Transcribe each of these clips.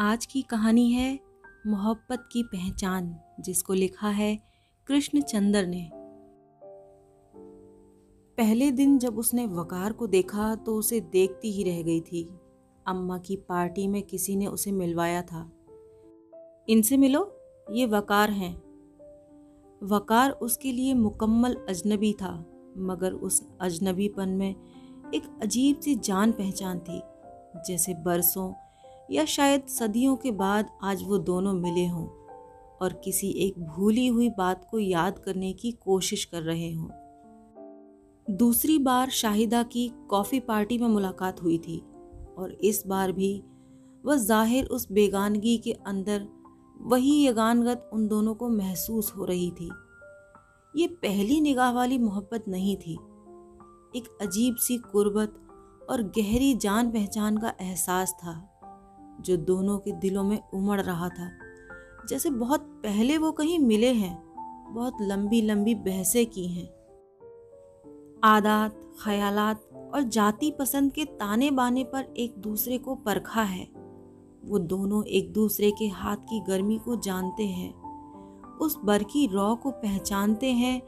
आज की कहानी है मोहब्बत की पहचान, जिसको लिखा है कृष्ण चंद्र ने। पहले दिन जब उसने वकार को देखा तो उसे देखती ही रह गई थी। अम्मा की पार्टी में किसी ने उसे मिलवाया था। इनसे मिलो, ये वकार हैं। वकार उसके लिए मुकम्मल अजनबी था, मगर उस अजनबीपन में एक अजीब सी जान पहचान थी, जैसे बरसों या शायद सदियों के बाद आज वो दोनों मिले हों और किसी एक भूली हुई बात को याद करने की कोशिश कर रहे हों। दूसरी बार शाहिदा की कॉफ़ी पार्टी में मुलाकात हुई थी और इस बार भी वह ज़ाहिर उस बेगानगी के अंदर वही यगानगत उन दोनों को महसूस हो रही थी। ये पहली निगाह वाली मोहब्बत नहीं थी। एक अजीब सी कुर्बत और गहरी जान पहचान का एहसास था। जो दोनों के दिलों में उमड़ रहा था। जैसे बहुत पहले वो कहीं मिले हैं, बहुत लंबी लंबी बहसें की हैं। आदात, ख्यालात और जाति पसंद के ताने बाने पर एक दूसरे को परखा है। वो दोनों एक दूसरे के हाथ की गर्मी को जानते हैं। उस बरकी रॉ को पहचानते हैं,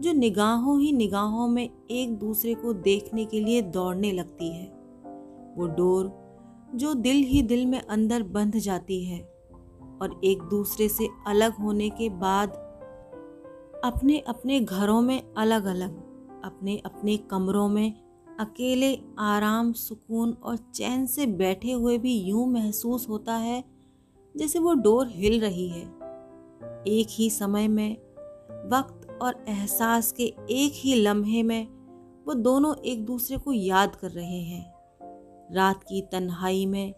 जो निगाहों ही निगाहों में एक दूसरे को देखने के लिए दौड़ने लगती है। वो डोर जो दिल ही दिल में अंदर बंध जाती है और एक दूसरे से अलग होने के बाद अपने अपने घरों में अलग अलग अपने अपने कमरों में अकेले आराम, सुकून और चैन से बैठे हुए भी यूँ महसूस होता है जैसे वो डोर हिल रही है। एक ही समय में, वक्त और एहसास के एक ही लम्हे में वो दोनों एक दूसरे को याद कर रहे हैं। रात की तन्हाई में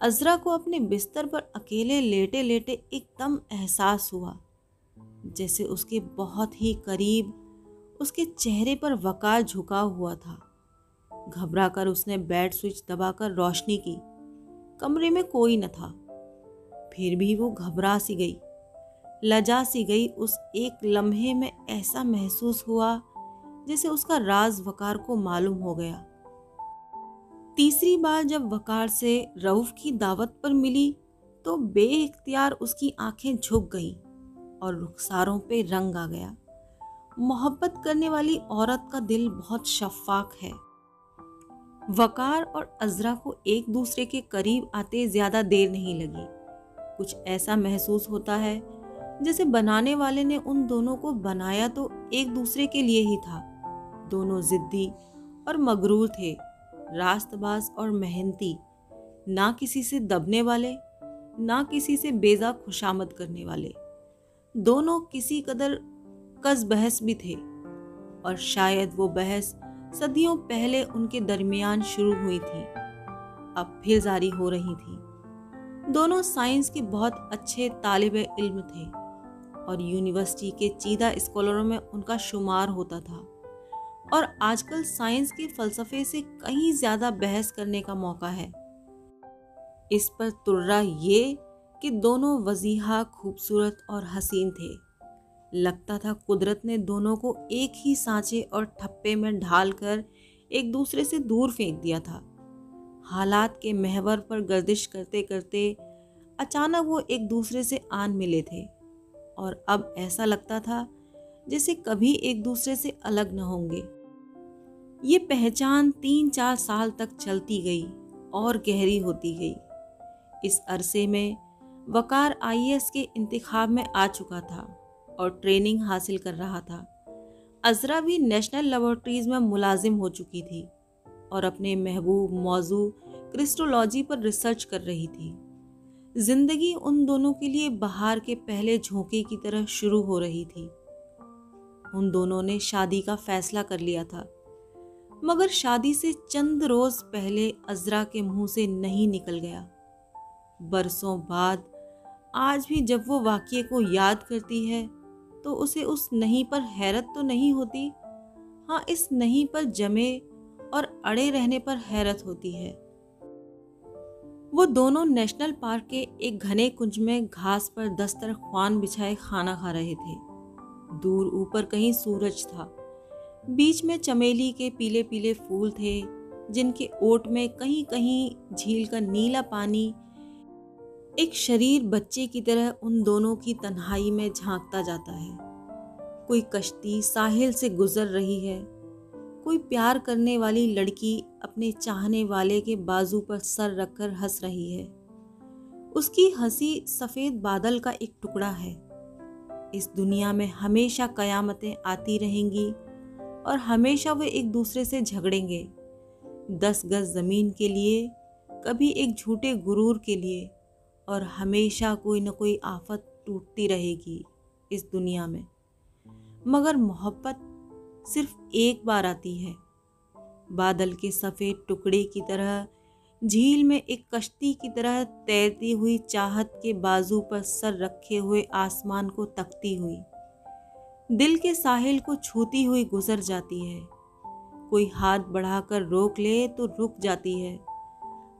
अजरा को अपने बिस्तर पर अकेले लेटे लेटे एकदम एहसास हुआ, जैसे उसके बहुत ही करीब उसके चेहरे पर वकार झुका हुआ था। घबरा कर उसने बेड स्विच दबाकर रोशनी की। कमरे में कोई न था। फिर भी वो घबरा सी गई, लजा सी गई उस एक लम्हे में ऐसा महसूस हुआ, जैसे उसका राज वकार को मालूम हो गया। तीसरी बार जब वकार से रऊफ की दावत पर मिली तो बे उसकी आँखें झुक गईं और रुखसारों पे रंग आ गया। मोहब्बत करने वाली औरत का दिल बहुत शफाक है। वकार और अजरा को एक दूसरे के करीब आते ज़्यादा देर नहीं लगी। कुछ ऐसा महसूस होता है, जैसे बनाने वाले ने उन दोनों को बनाया तो एक दूसरे के लिए ही था। दोनों जिद्दी और मगरूर थे। रास्तबाज और मेहनती, ना किसी से दबने वाले, ना किसी से बेजा खुशामद करने वाले। दोनों किसी कदर कस बहस भी थे, और शायद वो बहस सदियों पहले उनके दरमियान शुरू हुई थी, अब फिर जारी हो रही थी। दोनों साइंस के बहुत अच्छे तालिब इल्म थे, और यूनिवर्सिटी के चीदा स्कॉलरों में उनका शुमार होता था। और आजकल साइंस के फलसफे से कहीं ज़्यादा बहस करने का मौका है। इस पर तुर्रा ये कि दोनों वजीहा खूबसूरत और हसीन थे। लगता था कुदरत ने दोनों को एक ही सांचे और ठप्पे में ढालकर एक दूसरे से दूर फेंक दिया था। हालात के महवर पर गर्दिश करते करते अचानक वो एक दूसरे से आन मिले थे। और अब ऐसा लगता था जैसे कभी एक दूसरे से अलग न होंगे। ये पहचान तीन चार साल तक चलती गई और गहरी होती गई। इस अरसे में वकार आईएएस के इंतखाब में आ चुका था और ट्रेनिंग हासिल कर रहा था। अजरा भी नेशनल लेबोरेटरीज में मुलाजिम हो चुकी थी और अपने महबूब मौजू क्रिस्टोलॉजी पर रिसर्च कर रही थी। ज़िंदगी उन दोनों के लिए बाहर के पहले झोंके की तरह शुरू हो रही थी। उन दोनों ने शादी का फैसला कर लिया था। मगर शादी से चंद रोज पहले अजरा के मुँह से नहीं निकल गया। बरसों बाद, आज भी जब वो वाक्य को याद करती है तो उसे उस नहीं पर हैरत तो नहीं होती? हाँ इस नहीं पर जमे और अड़े रहने पर हैरत होती है। वो दोनों नेशनल पार्क के एक घने कुंज में घास पर दस्तर ख्वान बिछाए खाना खा रहे थे। दूर ऊपर कहीं सूरज था। बीच में चमेली के पीले पीले फूल थे, जिनके ओट में कहीं कहीं झील का नीला पानी एक शरीर बच्चे की तरह उन दोनों की तन्हाई में झांकता जाता है। कोई कश्ती साहिल से गुजर रही है, कोई प्यार करने वाली लड़की अपने चाहने वाले के बाजू पर सर रखकर हंस रही है। उसकी हँसी सफ़ेद बादल का एक टुकड़ा है। इस दुनिया में हमेशा कयामतें आती रहेंगी और हमेशा वे एक दूसरे से झगड़ेंगे। दस गज ज़मीन के लिए, कभी एक झूठे गुरूर के लिए और हमेशा कोई न कोई आफत टूटती रहेगी इस दुनिया में। मगर मोहब्बत सिर्फ़ एक बार आती है। बादल के सफ़ेद टुकड़े की तरह झील में एक कश्ती की तरह तैरती हुई चाहत के बाजू पर सर रखे हुए आसमान को तकती हुई। दिल के साहिल को छूती हुई गुजर जाती है। कोई हाथ बढ़ाकर रोक ले तो रुक जाती है,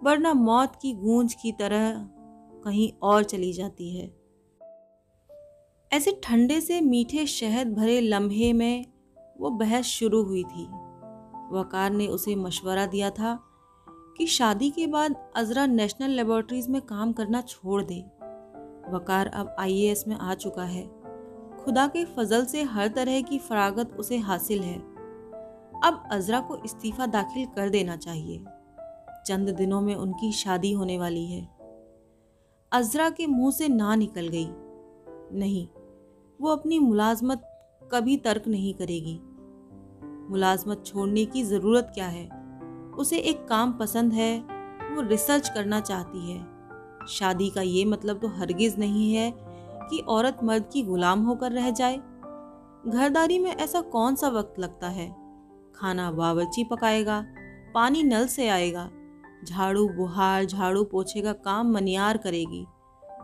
वरना मौत की गूंज की तरह कहीं और चली जाती है। ऐसे ठंडे से मीठे शहद भरे लम्हे में वो बहस शुरू हुई थी। वकार ने उसे मशवरा दिया था कि शादी के बाद अजरा नेशनल लेबोरेटरीज में काम करना छोड़ दे। वकार अब आईएएस में आ चुका है। खुदा के फजल से हर तरह की फरागत उसे हासिल है। अब अजरा को इस्तीफा दाखिल कर देना चाहिए। चंद दिनों में उनकी शादी होने वाली है। अजरा के मुँह से ना निकल गई। नहीं, वो अपनी मुलाजमत कभी तर्क नहीं करेगी। मुलाजमत छोड़ने की ज़रूरत क्या है? उसे एक काम पसंद है, वो रिसर्च करना चाहती है। शादी का ये मतलब तो हरगिज नहीं है कि औरत मर्द की गुलाम होकर रह जाए। घरदारी में ऐसा कौन सा वक्त लगता है? खाना बावची पकाएगा, पानी नल से आएगा, झाड़ू बुहार, झाड़ू पोछे का काम मनियार करेगी।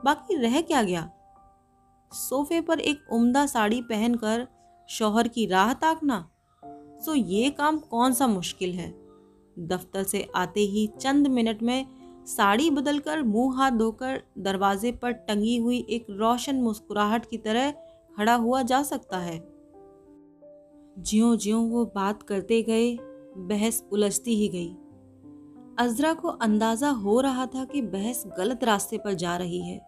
बाकी रह क्या गया? सोफे पर एक उम्दा साड़ी पहनकर शौहर की राह ताकना? सो ये काम कौन सा मुश्किल है? दफ्तर से आते ही चंद मिनट में साड़ी बदलकर मुँह हाथ धोकर दरवाजे पर टंगी हुई एक रोशन मुस्कुराहट की तरह खड़ा हुआ जा सकता है। ज्यो ज्यो वो बात करते गए, बहस उलझती ही गई। अजरा को अंदाज़ा हो रहा था कि बहस गलत रास्ते पर जा रही है,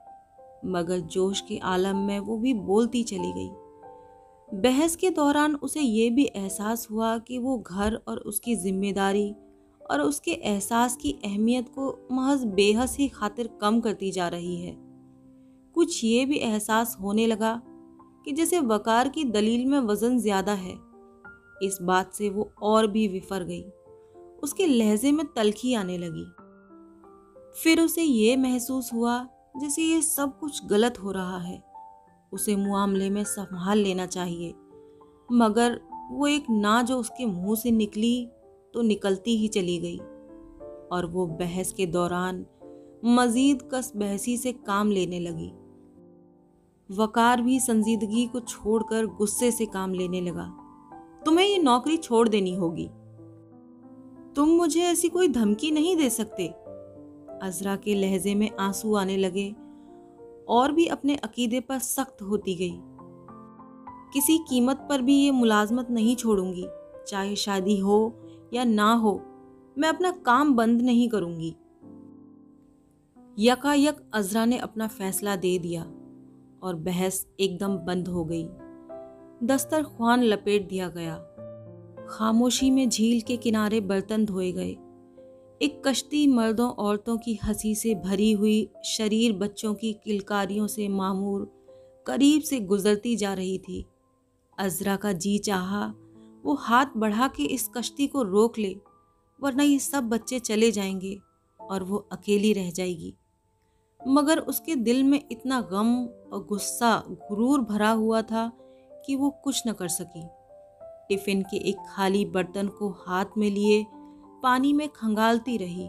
मगर जोश के आलम में वो भी बोलती चली गई। बहस के दौरान उसे ये भी एहसास हुआ कि वो घर और उसकी ज़िम्मेदारी और उसके एहसास की अहमियत को महज बेहस ही खातिर कम करती जा रही है। कुछ ये भी एहसास होने लगा कि जैसे वकार की दलील में वज़न ज़्यादा है, इस बात से वो और भी विफर गई। उसके लहजे में तलखी आने लगी। फिर उसे ये महसूस हुआ जैसे ये सब कुछ गलत हो रहा है, उसे मामले में संभाल लेना चाहिए। मगर वो एक ना जो उसके मुँह से निकली तो निकलती ही चली गई। और वो बहस के दौरान मजीद कस बहसी से काम लेने लगी। वकार भी संजीदगी को छोड़कर गुस्से से काम लेने लगा। तुम्हें ये नौकरी छोड़ देनी होगी। तुम मुझे ऐसी कोई धमकी नहीं दे सकते। अजरा के लहजे में आँसू आने लगे और भी अपने अकीदे पर सख्त होती गई। किसी कीमत पर भी ये मुलाजमत नहीं छोड़ूँगी, चाहे शादी हो या ना हो, मैं अपना काम बंद नहीं करूँगी। यकायक अजरा ने अपना फैसला दे दिया और बहस एकदम बंद हो गई। दस्तर ख्वान लपेट दिया गया। खामोशी में झील के किनारे बर्तन धोए गए। एक कश्ती मर्दों औरतों की हँसी से भरी हुई शरीर बच्चों की किलकारियों से मामूर, करीब से गुजरती जा रही थी। अजरा का जी चाहा वो हाथ बढ़ा के इस कश्ती को रोक ले, वरना ये सब बच्चे चले जाएँगे और वो अकेली रह जाएगी। मगर उसके दिल में इतना गम और गुस्सा गुरूर भरा हुआ था कि वो कुछ न कर सकी। टिफ़िन के एक खाली बर्तन को हाथ में लिए पानी में खंगालती रही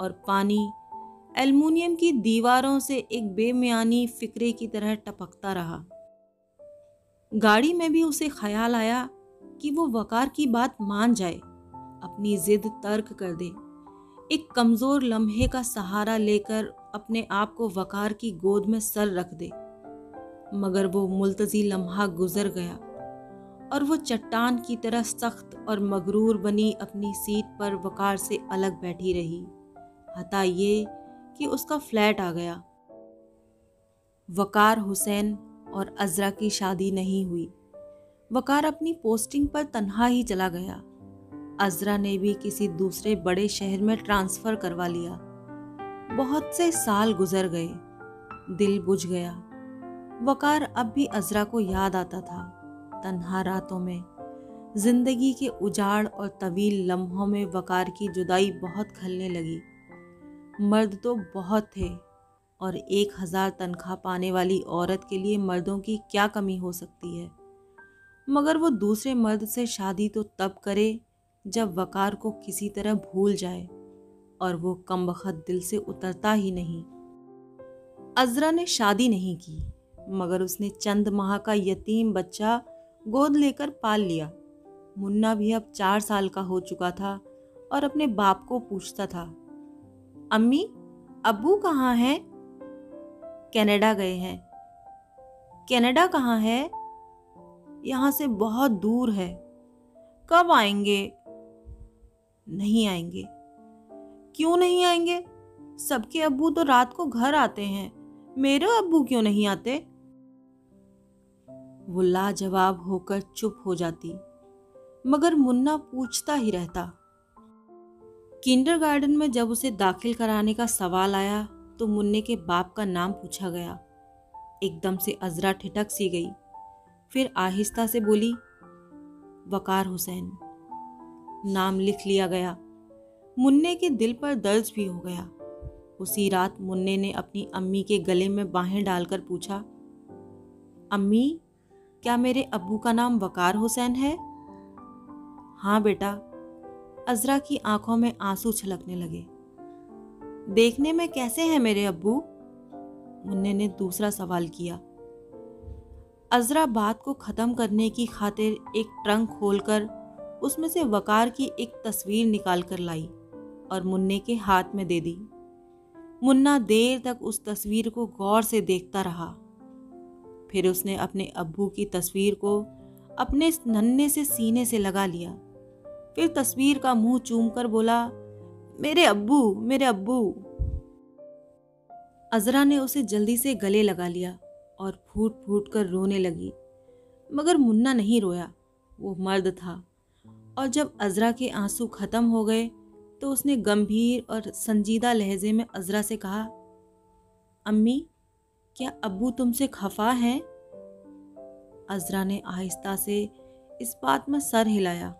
और पानी एल्युमिनियम की दीवारों से एक बेमियानी फिक्रे की तरह टपकता रहा। गाड़ी में भी उसे ख्याल आया कि वो वकार की बात मान जाए। अपनी जिद तर्क कर दे। एक कमज़ोर लम्हे का सहारा लेकर अपने आप को वकार की गोद में सर रख दे। मगर वो मुलतजी लम्हा गुजर गया और वो चट्टान की तरह सख्त और मगरूर बनी अपनी सीट पर वकार से अलग बैठी रही। हता ये कि उसका फ्लैट आ गया। वकार हुसैन और अजरा की शादी नहीं हुई। वकार अपनी पोस्टिंग पर तन्हा ही चला गया। अजरा ने भी किसी दूसरे बड़े शहर में ट्रांसफ़र करवा लिया। बहुत से साल गुजर गए। दिल बुझ गया। वकार अब भी अजरा को याद आता था। तन्हा रातों में। ज़िंदगी के उजाड़ और तवील लम्हों में वकार की जुदाई बहुत खलने लगी। मर्द तो बहुत थे और एक हज़ार तनख्वाह पाने वाली औरत के लिए मर्दों की क्या कमी हो सकती है? मगर वो दूसरे मर्द से शादी तो तब करे जब वकार को किसी तरह भूल जाए और वो कम वक्त दिल से उतरता ही नहीं। अजरा ने शादी नहीं की, मगर उसने चंद माह का यतीम बच्चा गोद लेकर पाल लिया। मुन्ना भी अब चार साल का हो चुका था और अपने बाप को पूछता था, अम्मी, अबू कहाँ हैं? कनाडा गए हैं। कनाडा कहाँ है? यहाँ से बहुत दूर है। कब आएँगे? नहीं आएँगे। क्यों नहीं आएँगे? सबके अब्बू तो रात को घर आते हैं। मेरे अब्बू क्यों नहीं आते? वो लाजवाब होकर चुप हो जाती, मगर मुन्ना पूछता ही रहता। किंडरगार्टन में जब उसे दाखिल कराने का सवाल आया तो मुन्ने के बाप का नाम पूछा गया। एकदम से अजरा ठिठक सी गई। फिर आहिस्ता से बोली, वकार हुसैन, नाम लिख लिया गया। मुन्ने के दिल पर दर्ज भी हो गया। उसी रात मुन्ने ने अपनी अम्मी के गले में बाहें डालकर पूछा, अम्मी, क्या मेरे अबू का नाम वकार हुसैन है? हाँ बेटा। अजरा की आँखों में आँसू छलकने लगे। देखने में कैसे हैं मेरे अब्बू? मुन्ने ने दूसरा सवाल किया अजरा बात को ख़त्म करने की खातिर एक ट्रंक खोलकर उसमें से वकार की एक तस्वीर निकाल कर लाई और मुन्ने के हाथ में दे दी। मुन्ना देर तक उस तस्वीर को गौर से देखता रहा। फिर उसने अपने अब्बू की तस्वीर को अपने नन्हे से सीने से लगा लिया। फिर तस्वीर का मुँह चूम कर बोला, मेरे अब्बू मेरे अब्बू। अजरा ने उसे जल्दी से गले लगा लिया। और फूट फूट कर रोने लगी। मगर मुन्ना नहीं रोया, वो मर्द था। और जब अजरा के आँसू खत्म हो गए तो उसने गंभीर और संजीदा लहजे में अजरा से कहा, अम्मी, क्या अब्बू तुमसे खफा हैं? अजरा ने आहिस्ता से इस बात में सर हिलाया।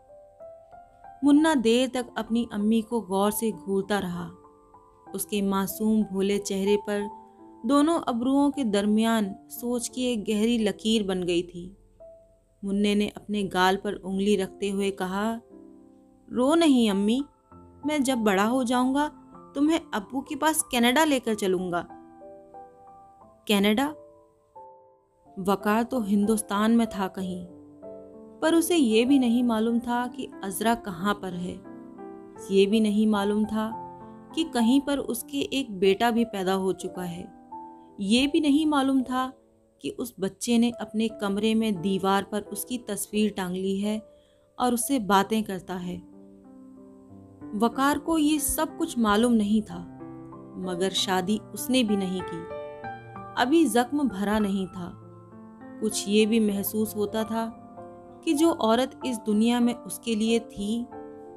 मुन्ना देर तक अपनी अम्मी को गौर से घूरता रहा। उसके मासूम भोले चेहरे पर दोनों अबरुओं के दरमियान सोच की एक गहरी लकीर बन गई थी। मुन्ने ने अपने गाल पर उंगली रखते हुए कहा, रो नहीं, अम्मी। मैं जब बड़ा हो जाऊँगा तुम्हें अबू के पास कनाडा लेकर चलूँगा। कनाडा? वकार तो हिंदुस्तान में था कहीं, पर उसे ये भी नहीं मालूम था कि अजरा कहाँ पर है। ये भी नहीं मालूम था कि कहीं पर उसके एक बेटा भी पैदा हो चुका है। ये भी नहीं मालूम था कि उस बच्चे ने अपने कमरे में दीवार पर उसकी तस्वीर टांग ली है और उससे बातें करता है। वकार को ये सब कुछ मालूम नहीं था, मगर शादी उसने भी नहीं की। अभी जख्म भरा नहीं था। कुछ ये भी महसूस होता था कि जो औरत इस दुनिया में उसके लिए थी,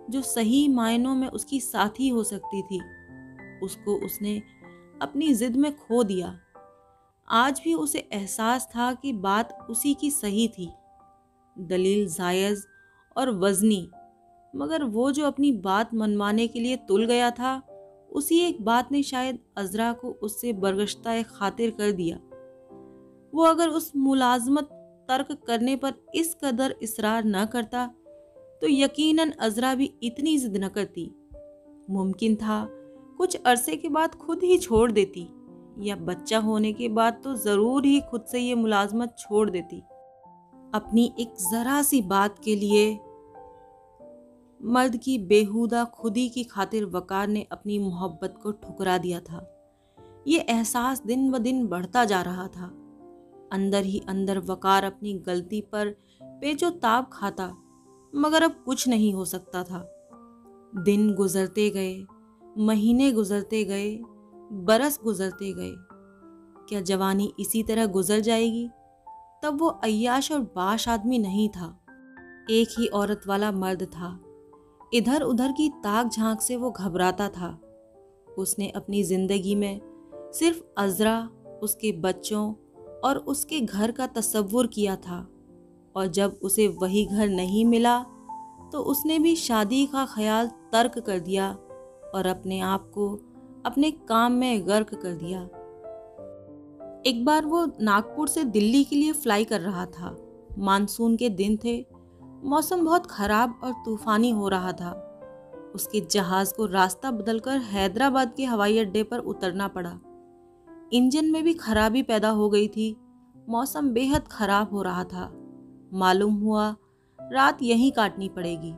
जो सही मायनों में उसकी साथी हो सकती थी, उसको उसने अपनी जिद में खो दिया। आज भी उसे एहसास था कि बात उसी की सही थी। दलील जायज़ और वजनी, मगर वो जो अपनी बात मनवाने के लिए तुल गया था, उसी एक बात ने शायद अजरा को उससे बरगश्ता खातिर कर दिया। वो अगर उस मुलाजमत तर्क करने पर इस कदर इसरार न करता तो यकीनन अजरा भी इतनी जिद न करती। मुमकिन था कुछ अरसे के बाद खुद ही छोड़ देती। या बच्चा होने के बाद तो ज़रूर ही खुद से ये मुलाजमत छोड़ देती। अपनी एक ज़रा सी बात के लिए, मर्द की बेहुदा खुदी की खातिर वकार ने अपनी मोहब्बत को ठुकरा दिया था। ये एहसास दिन ब दिन बढ़ता जा रहा था। अंदर ही अंदर वकार अपनी गलती पर पेचो ताप खाता, मगर अब कुछ नहीं हो सकता था। दिन गुजरते गए, महीने गुजरते गए बरस गुजरते गए। क्या जवानी इसी तरह गुजर जाएगी? तब वो अयाश और बाश आदमी नहीं था। एक ही औरत वाला मर्द था। इधर उधर की ताक झाँक से वो घबराता था। उसने अपनी ज़िंदगी में सिर्फ़ अजरा, उसके बच्चों और उसके घर का तस्वुर किया था। और जब उसे वही घर नहीं मिला तो उसने भी शादी का ख्याल तर्क कर दिया और अपने आप को अपने काम में गर्क कर दिया। एक बार वो नागपुर से दिल्ली के लिए फ्लाई कर रहा था। मानसून के दिन थे। मौसम बहुत खराब और तूफानी हो रहा था। उसके जहाज़ को रास्ता बदलकर हैदराबाद के हवाई अड्डे पर उतरना पड़ा। इंजन में भी खराबी पैदा हो गई थी। मौसम बेहद खराब हो रहा था। मालूम हुआ, रात यहीं काटनी पड़ेगी।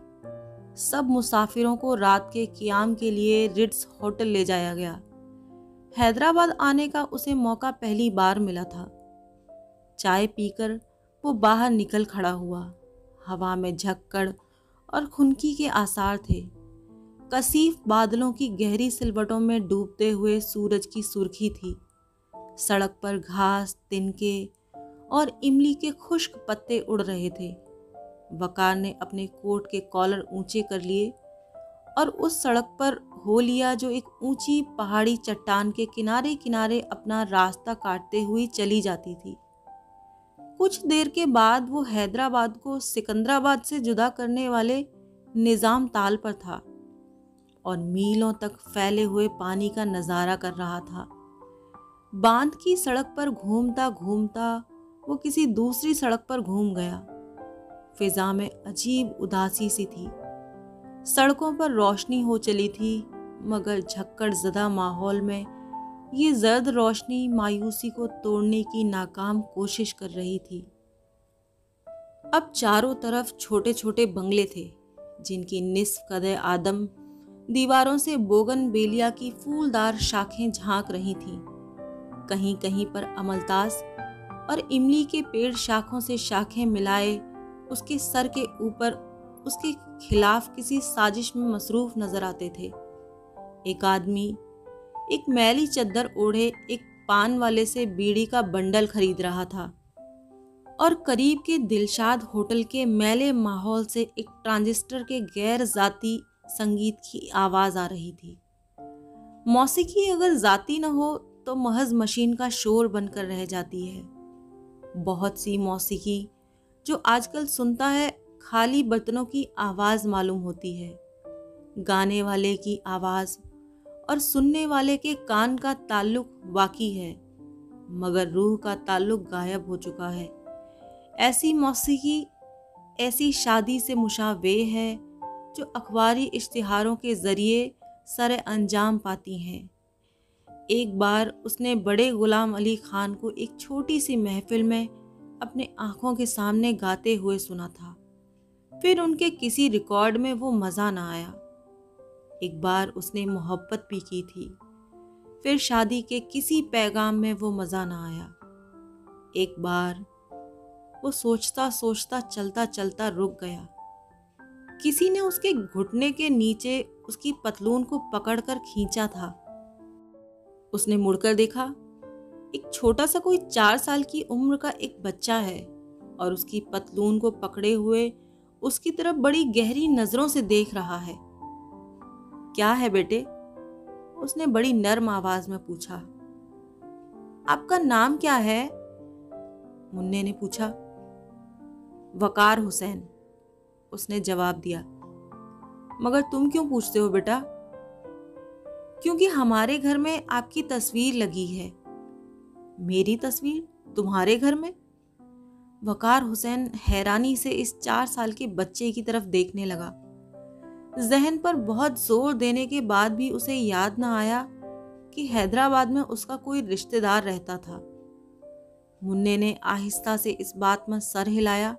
सब मुसाफिरों को रात के क्याम के लिए रिट्स होटल ले जाया गया। हैदराबाद आने का उसे मौका पहली बार मिला था। चाय पीकर वो बाहर निकल खड़ा हुआ। हवा में झक्कड़ और खुनकी के आसार थे। कसीफ बादलों की गहरी सिलवटों में डूबते हुए सूरज की सुर्खी थी। सड़क पर घास, तिनके और इमली के खुश्क पत्ते उड़ रहे थे। वकार ने अपने कोट के कॉलर ऊँचे कर लिए और उस सड़क पर हो लिया जो एक ऊँची पहाड़ी चट्टान के किनारे किनारे अपना रास्ता काटते हुए चली जाती थी। कुछ देर के बाद वो हैदराबाद को सिकंदराबाद से जुदा करने वाले निज़ाम ताल पर था और मीलों तक फैले हुए पानी का नज़ारा कर रहा था। बाँध की सड़क पर घूमता घूमता वो किसी दूसरी सड़क पर घूम गया। फिजा में अजीब उदासी सी थी सड़कों पर रोशनी हो चली थी, मगर झक्कड़ ज़दा माहौल में ये जर्द रोशनी मायूसी को तोड़ने की नाकाम कोशिश कर रही थी अब चारों तरफ़ छोटे छोटे बंगले थे, जिनकी निस्फ कद आदम दीवारों से बोगन बेलिया की फूलदार शाखें झाँक रही थीं। कहीं कहीं पर अमलतास और इमली के पेड़ शाखों से शाखें मिलाए उसके सर के ऊपर उसके खिलाफ किसी साजिश में मसरूफ नज़र आते थे। एक आदमी, एक मैली चद्दर ओढ़े एक पान वाले से बीड़ी का बंडल खरीद रहा था और करीब के दिलशाद होटल के मैले माहौल से एक ट्रांजिस्टर के गैर जाती संगीत की आवाज़ आ रही थी। मौसीकी अगर जाती न हो तो महज मशीन का शोर बनकर रह जाती है। बहुत सी मौसीकी जो आजकल सुनता है, खाली बर्तनों की आवाज़ मालूम होती है। गाने वाले की आवाज़ और सुनने वाले के कान का ताल्लुक बाकी है, मगर रूह का ताल्लुक गायब हो चुका है। ऐसी मौसीकी, ऐसी शादी से मुशावे है, जो अखबारी इश्तिहारों के ज़रिए सर अंजाम पाती हैं। एक बार उसने बड़े गुलाम अली खान को एक छोटी सी महफिल में अपने आँखों के सामने गाते हुए सुना था। फिर उनके किसी रिकॉर्ड में वो मज़ा ना आया। एक बार उसने मोहब्बत भी की थी। फिर शादी के किसी पैगाम में वो मज़ा ना आया। एक बार वो सोचता सोचता चलता चलता रुक गया। किसी ने उसके घुटने के नीचे उसकी पतलून को पकड़कर खींचा था। उसने मुड़कर देखा एक छोटा सा कोई चार साल की उम्र का एक बच्चा है और उसकी पतलून को पकड़े हुए उसकी तरफ़ बड़ी गहरी नज़रों से देख रहा है। क्या है बेटे? उसने बड़ी नर्म आवाज़ में पूछा। आपका नाम क्या है? मुन्ने ने पूछा। वकार हुसैन, उसने जवाब दिया। मगर तुम क्यों पूछते हो बेटा? क्योंकि हमारे घर में आपकी तस्वीर लगी है। मेरी तस्वीर तुम्हारे घर में? वकार हुसैन हैरानी से इस चार साल के बच्चे की तरफ़ देखने लगा। जहन पर बहुत ज़ोर देने के बाद भी उसे याद ना आया कि हैदराबाद में उसका कोई रिश्तेदार रहता था। मुन्ने ने आहिस्ता से इस बात में सर हिलाया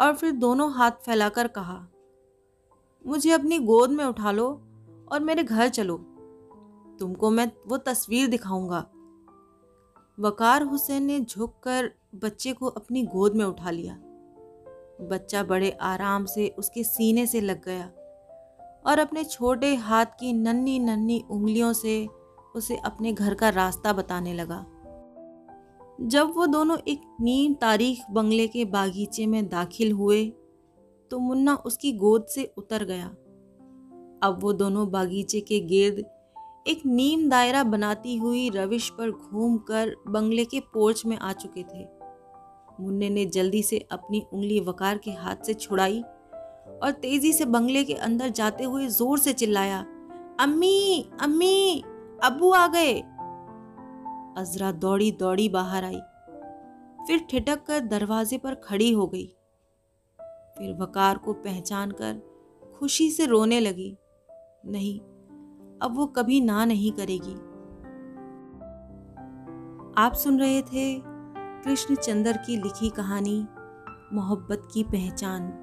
और फिर दोनों हाथ फैलाकर कहा, मुझे अपनी गोद में उठा लो और मेरे घर चलो। तुमको मैं वो तस्वीर दिखाऊँगा। वकार हुसैन ने झुककर बच्चे को अपनी गोद में उठा लिया। बच्चा बड़े आराम से उसके सीने से लग गया और अपने छोटे हाथ की नन्ही नन्ही उंगलियों से उसे अपने घर का रास्ता बताने लगा। जब वो दोनों एक नीम तारीख बंगले के बागीचे में दाखिल हुए तो मुन्ना उसकी गोद से उतर गया। अब वो दोनों बागीचे के गिर्द एक नीम दायरा बनाती हुई रविश पर घूमकर बंगले के पोर्च में आ चुके थे। मुन्ने ने जल्दी से अपनी उंगली वकार के हाथ से छुड़ाई और तेज़ी से बंगले के अंदर जाते हुए ज़ोर से चिल्लाया, अम्मी अम्मी अबू आ गए! अजरा दौड़ी दौड़ी बाहर आई, फिर ठिटक कर दरवाजे पर खड़ी हो गई। फिर वकार को पहचान कर खुशी से रोने लगी, नहीं अब वो कभी ना नहीं करेगी। आप सुन रहे थे कृष्ण चंद्र की लिखी कहानी, मोहब्बत की पहचान।